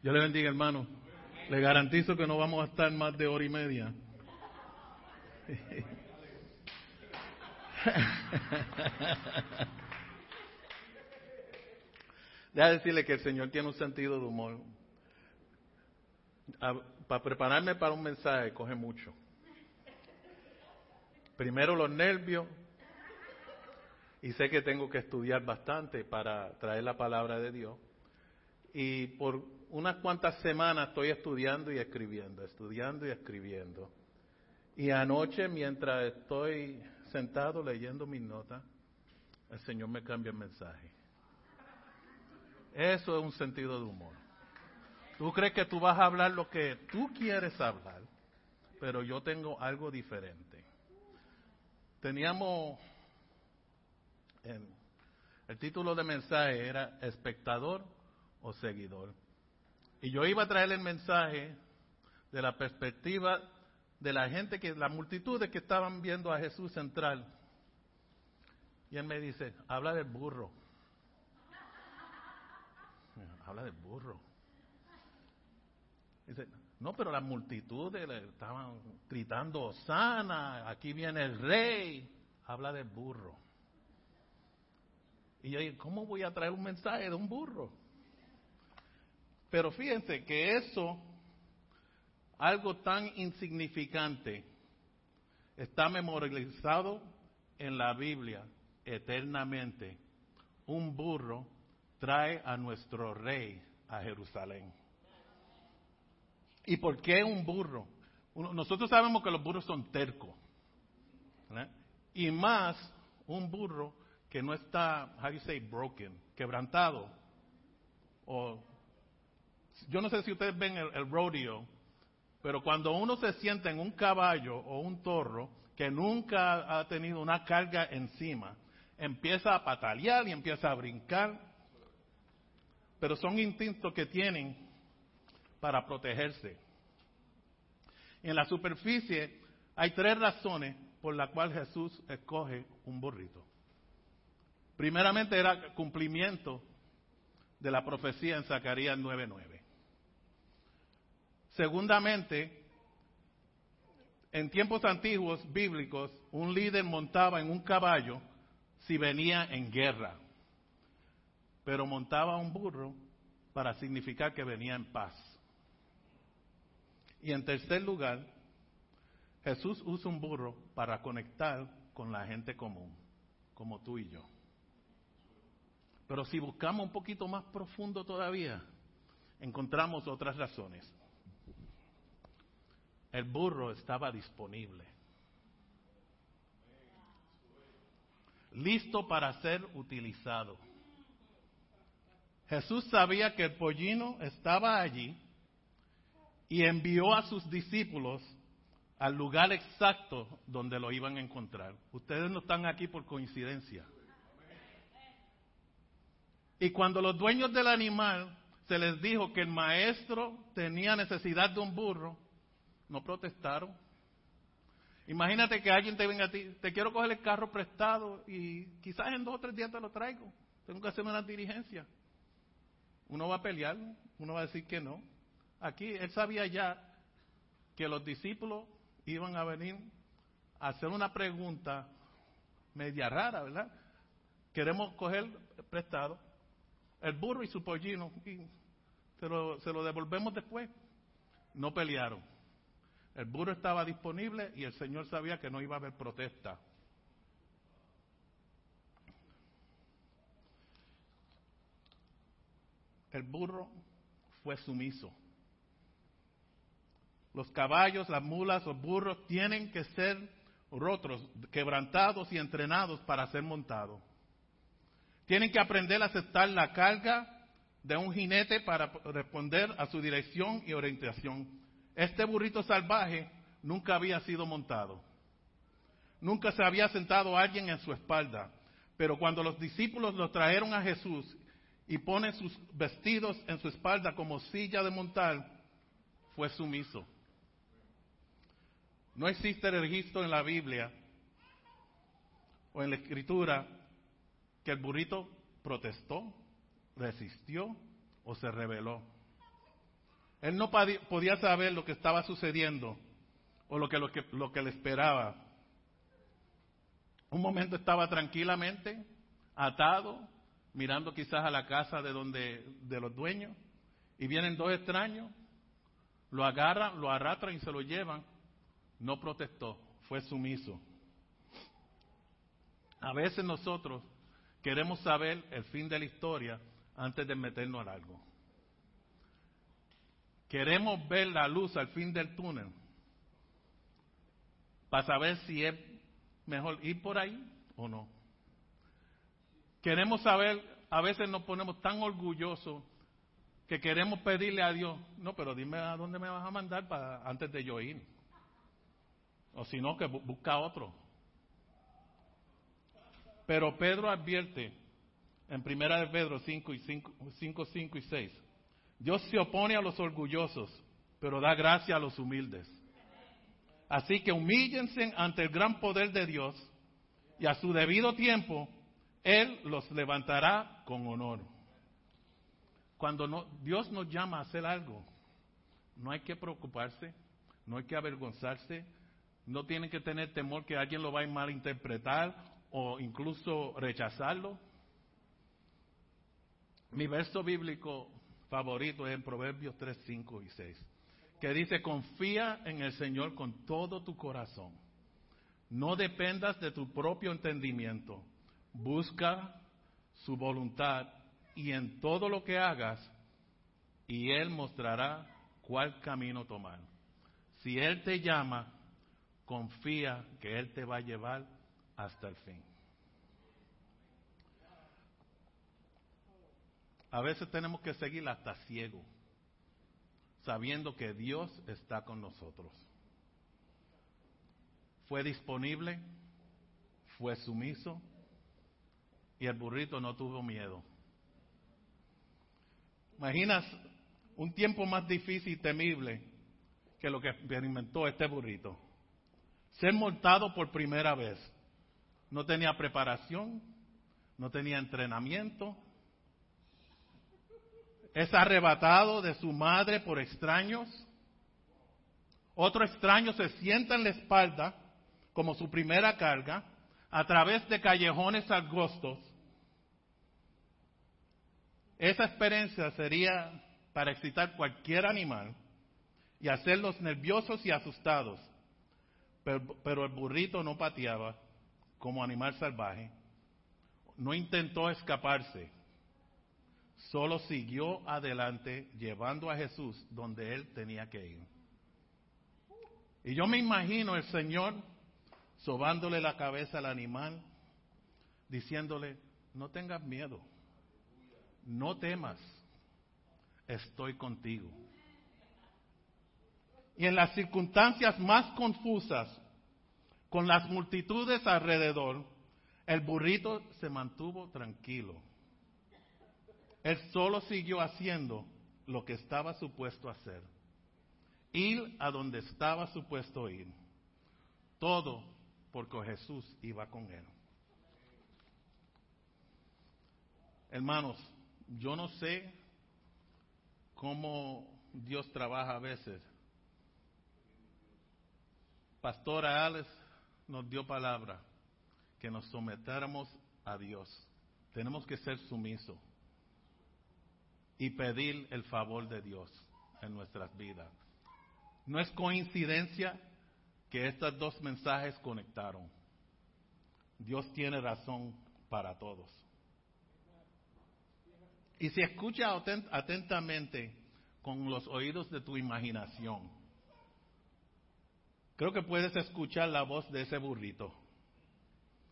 Yo le bendiga, hermano. Le garantizo que no vamos a estar más de hora y media. Deja decirle que el Señor tiene un sentido de humor. Para prepararme para un mensaje coge mucho. Primero los nervios y sé que tengo que estudiar bastante para traer la palabra de Dios. Y por unas cuantas semanas estoy estudiando y escribiendo, estudiando y escribiendo. Y anoche, mientras estoy sentado leyendo mis notas, el Señor me cambia el mensaje. Eso es un sentido de humor. Tú crees que tú vas a hablar lo que tú quieres hablar, pero yo tengo algo diferente. Teníamos, el título de mensaje era espectador o seguidor. Y yo iba a traer el mensaje de la perspectiva de la gente, que la multitud que estaban viendo a Jesús central. Y él me dice, habla del burro. Habla del burro. Dice, no, pero las multitudes estaban gritando, sana, aquí viene el rey. Habla del burro. Y yo dije, ¿cómo voy a traer un mensaje de un burro? Pero fíjense que eso, algo tan insignificante, está memorializado en la Biblia eternamente. Un burro trae a nuestro rey a Jerusalén. ¿Y por qué un burro? Nosotros sabemos que los burros son tercos. Y más un burro que no está, how do you say, broken, quebrantado o yo no sé si ustedes ven el, rodeo, pero cuando uno se sienta en un caballo o un torro que nunca ha tenido una carga encima, empieza a patalear y empieza a brincar, pero son instintos que tienen para protegerse. En la superficie hay tres razones por las cuales Jesús escoge un burrito. Primeramente era cumplimiento de la profecía en Zacarías 9:9. Segundamente, en tiempos antiguos bíblicos, un líder montaba en un caballo si venía en guerra, pero montaba un burro para significar que venía en paz. Y en tercer lugar, Jesús usa un burro para conectar con la gente común, como tú y yo. Pero si buscamos un poquito más profundo todavía, encontramos otras razones el burro estaba disponible, listo para ser utilizado. Jesús sabía que el pollino estaba allí y envió a sus discípulos al lugar exacto donde lo iban a encontrar. Ustedes no están aquí por coincidencia. Y cuando los dueños del animal se les dijo que el maestro tenía necesidad de un burro, no protestaron. Imagínate que alguien te venga a ti, te quiero coger el carro prestado y quizás en dos o tres días te lo traigo. Tengo que hacer una diligencia. Uno va a pelear, uno va a decir que no. Aquí él sabía ya que los discípulos iban a venir a hacer una pregunta media rara, ¿verdad? Queremos coger prestado el burro y su pollino y se lo, se lo devolvemos después. No pelearon. El burro estaba disponible y el Señor sabía que no iba a haber protesta. El burro fue sumiso. Los caballos, las mulas, los burros tienen que ser rotos, quebrantados y entrenados para ser montados. Tienen que aprender a aceptar la carga de un jinete para responder a su dirección y orientación. Este burrito salvaje nunca había sido montado. Nunca se había sentado alguien en su espalda. Pero cuando los discípulos lo trajeron a Jesús y ponen sus vestidos en su espalda como silla de montar, fue sumiso. No existe registro en la Biblia o en la escritura que el burrito protestó, resistió o se rebeló. Él no podía saber lo que estaba sucediendo o lo que, lo que, lo que le esperaba. Un momento estaba tranquilamente atado, mirando quizás a la casa de donde de los dueños, y vienen dos extraños, lo agarran, lo arrastran y se lo llevan. No protestó, fue sumiso. A veces nosotros queremos saber el fin de la historia antes de meternos en algo. Queremos ver la luz al fin del túnel para saber si es mejor ir por ahí o no. Queremos saber, a veces nos ponemos tan orgullosos que queremos pedirle a Dios, no, pero dime a dónde me vas a mandar para, antes de yo ir. O si no, que busca otro. Pero Pedro advierte en primera de Pedro 5, y 5, 5, 5 y 6. Dios se opone a los orgullosos, pero da gracia a los humildes. Así que humíllense ante el gran poder de Dios y a su debido tiempo Él los levantará con honor. Cuando Dios nos llama a hacer algo, no hay que preocuparse, no hay que avergonzarse, no tienen que tener temor que alguien lo va a malinterpretar o incluso rechazarlo. Mi verso bíblico favorito es en Proverbios 3, 5 y 6, que dice, confía en el Señor con todo tu corazón. No dependas de tu propio entendimiento. Busca su voluntad y en todo lo que hagas, y Él mostrará cuál camino tomar. Si Él te llama, confía que Él te va a llevar hasta el fin. A veces tenemos que seguir hasta ciego, sabiendo que Dios está con nosotros. Fue disponible, fue sumiso y el burrito no tuvo miedo. Imaginas un tiempo más difícil y temible que lo que experimentó este burrito. Ser mortado por primera vez. No tenía preparación, no tenía entrenamiento, es arrebatado de su madre por extraños. Otro extraño se sienta en la espalda como su primera carga a través de callejones angostos. Esa experiencia sería para excitar cualquier animal y hacerlos nerviosos y asustados. Pero, pero, el burrito no pateaba como animal salvaje, no intentó escaparse, solo siguió adelante llevando a Jesús donde él tenía que ir. Y yo me imagino el Señor sobándole la cabeza al animal, diciéndole, no tengas miedo, no temas, estoy contigo. Y en las circunstancias más confusas, con las multitudes alrededor, el burrito se mantuvo tranquilo él solo siguió haciendo lo que estaba supuesto hacer. Ir a donde estaba supuesto ir. Todo porque Jesús iba con él. Hermanos, yo no sé cómo Dios trabaja a veces. Pastora Alex nos dio palabra que nos sometéramos a Dios. Tenemos que ser sumisos y pedir el favor de Dios en nuestras vidas. No es coincidencia que estos dos mensajes conectaron. Dios tiene razón para todos. Y si escucha atentamente con los oídos de tu imaginación, creo que puedes escuchar la voz de ese burrito.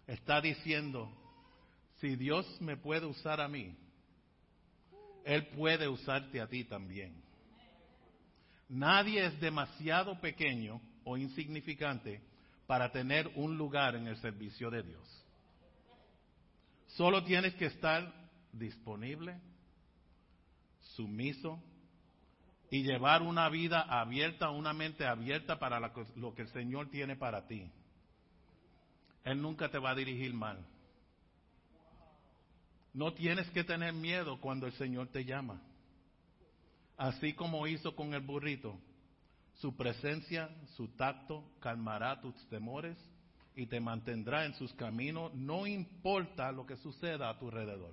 Está diciendo, si Dios me puede usar a mí, él puede usarte a ti también. Nadie es demasiado pequeño o insignificante para tener un lugar en el servicio de Dios. Solo tienes que estar disponible, sumiso y llevar una vida abierta, una mente abierta para lo que el Señor tiene para ti. Él nunca te va a dirigir mal. No tienes que tener miedo cuando el Señor te llama. así como hizo con el burrito. Su presencia, su tacto calmará tus temores y te mantendrá en sus caminos, no importa lo que suceda a tu alrededor.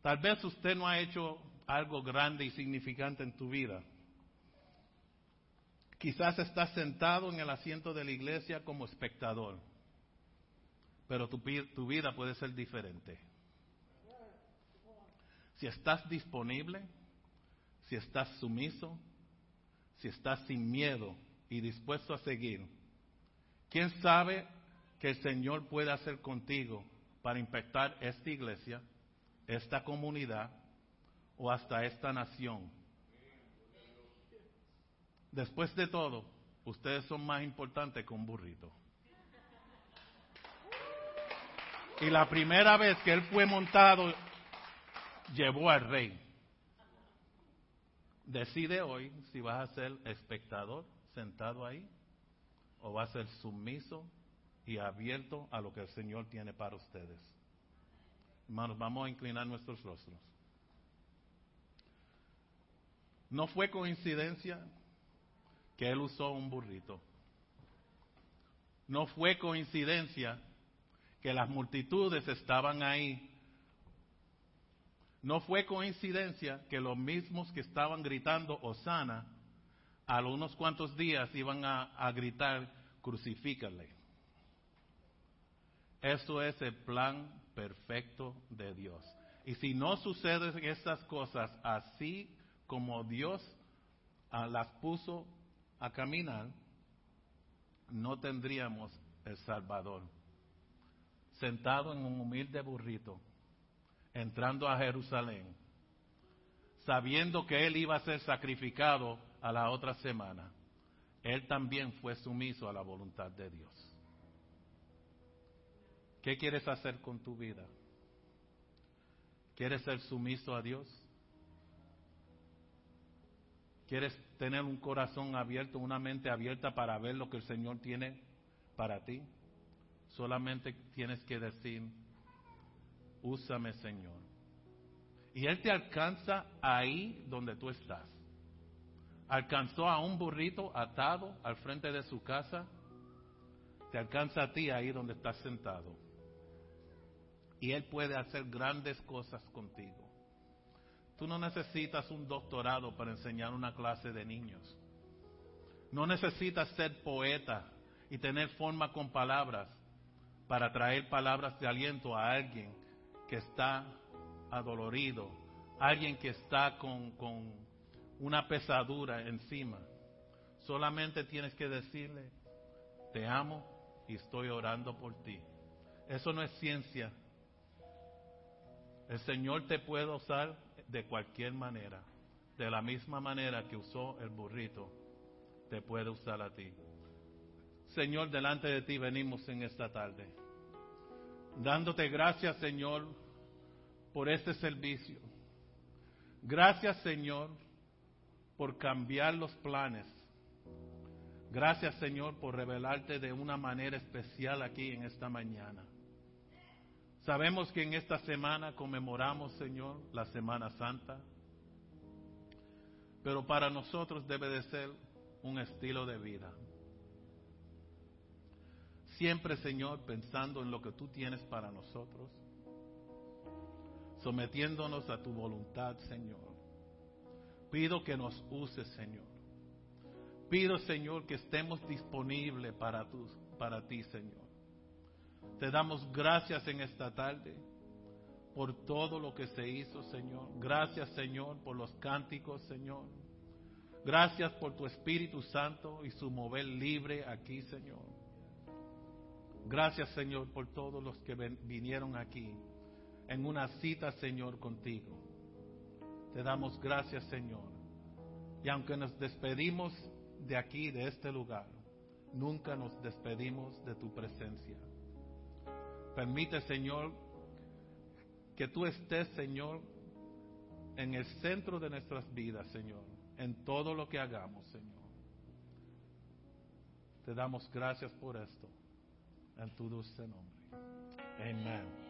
Tal vez usted no ha hecho algo grande y significante en tu vida. Quizás estás sentado en el asiento de la iglesia como espectador, pero tu, tu vida puede ser diferente. Si estás disponible, si estás sumiso, si estás sin miedo y dispuesto a seguir, ¿quién sabe que el Señor puede hacer contigo para impactar esta iglesia, esta comunidad o hasta esta nación? Después de todo, ustedes son más importantes que un burrito. Y la primera vez que él fue montado, llevó al rey. Decide hoy si vas a ser espectador sentado ahí o vas a ser sumiso y abierto a lo que el Señor tiene para ustedes. Hermanos, vamos a inclinar nuestros rostros. No fue coincidencia que él usó un burrito. No fue coincidencia que las multitudes estaban ahí no fue coincidencia que los mismos que estaban gritando Osana, a unos cuantos días iban a, gritar crucifícale. Eso es el plan perfecto de Dios. Y si no suceden estas cosas así como Dios ah, las puso a caminar, no tendríamos el Salvador. Sentado en un humilde burrito, entrando a Jerusalén, sabiendo que él iba a ser sacrificado a la otra semana, él también fue sumiso a la voluntad de Dios. ¿Qué quieres hacer con tu vida? ¿Quieres ser sumiso a Dios? ¿Quieres tener un corazón abierto, una mente abierta para ver lo que el Señor tiene para ti? Solamente tienes que decir, úsame Señor. Y Él te alcanza ahí donde tú estás. Alcanzó a un burrito atado al frente de su casa. Te alcanza a ti ahí donde estás sentado. Y Él puede hacer grandes cosas contigo. Tú no necesitas un doctorado para enseñar una clase de niños. No necesitas ser poeta y tener forma con palabras para traer palabras de aliento a alguien que está adolorido, alguien que está con, con una pesadura encima. Solamente tienes que decirle, te amo y estoy orando por ti. Eso no es ciencia. El Señor te puede usar de cualquier manera. De la misma manera que usó el burrito, te puede usar a ti. Señor, delante de ti venimos en esta tarde dándote gracias, Señor, por este servicio. Gracias, Señor, por cambiar los planes. Gracias, Señor, por revelarte de una manera especial aquí en esta mañana. Sabemos que en esta semana conmemoramos, Señor, la Semana Santa, pero para nosotros debe de ser un estilo de vida. Siempre, Señor, pensando en lo que tú tienes para nosotros, sometiéndonos a tu voluntad, Señor. Pido que nos uses, Señor. Pido, Señor, que estemos disponibles para, para ti, Señor. Te damos gracias en esta tarde por todo lo que se hizo, Señor. Gracias, Señor, por los cánticos, Señor. Gracias por tu Espíritu Santo y su mover libre aquí, Señor. Gracias, Señor, por todos los que vinieron aquí en una cita, Señor, contigo. Te damos gracias, Señor. Y aunque nos despedimos de aquí, de este lugar, nunca nos despedimos de tu presencia. Permite, Señor, que tú estés, Señor, en el centro de nuestras vidas, Señor, en todo lo que hagamos, Señor. Te damos gracias por esto en tu dulce nombre. Amen.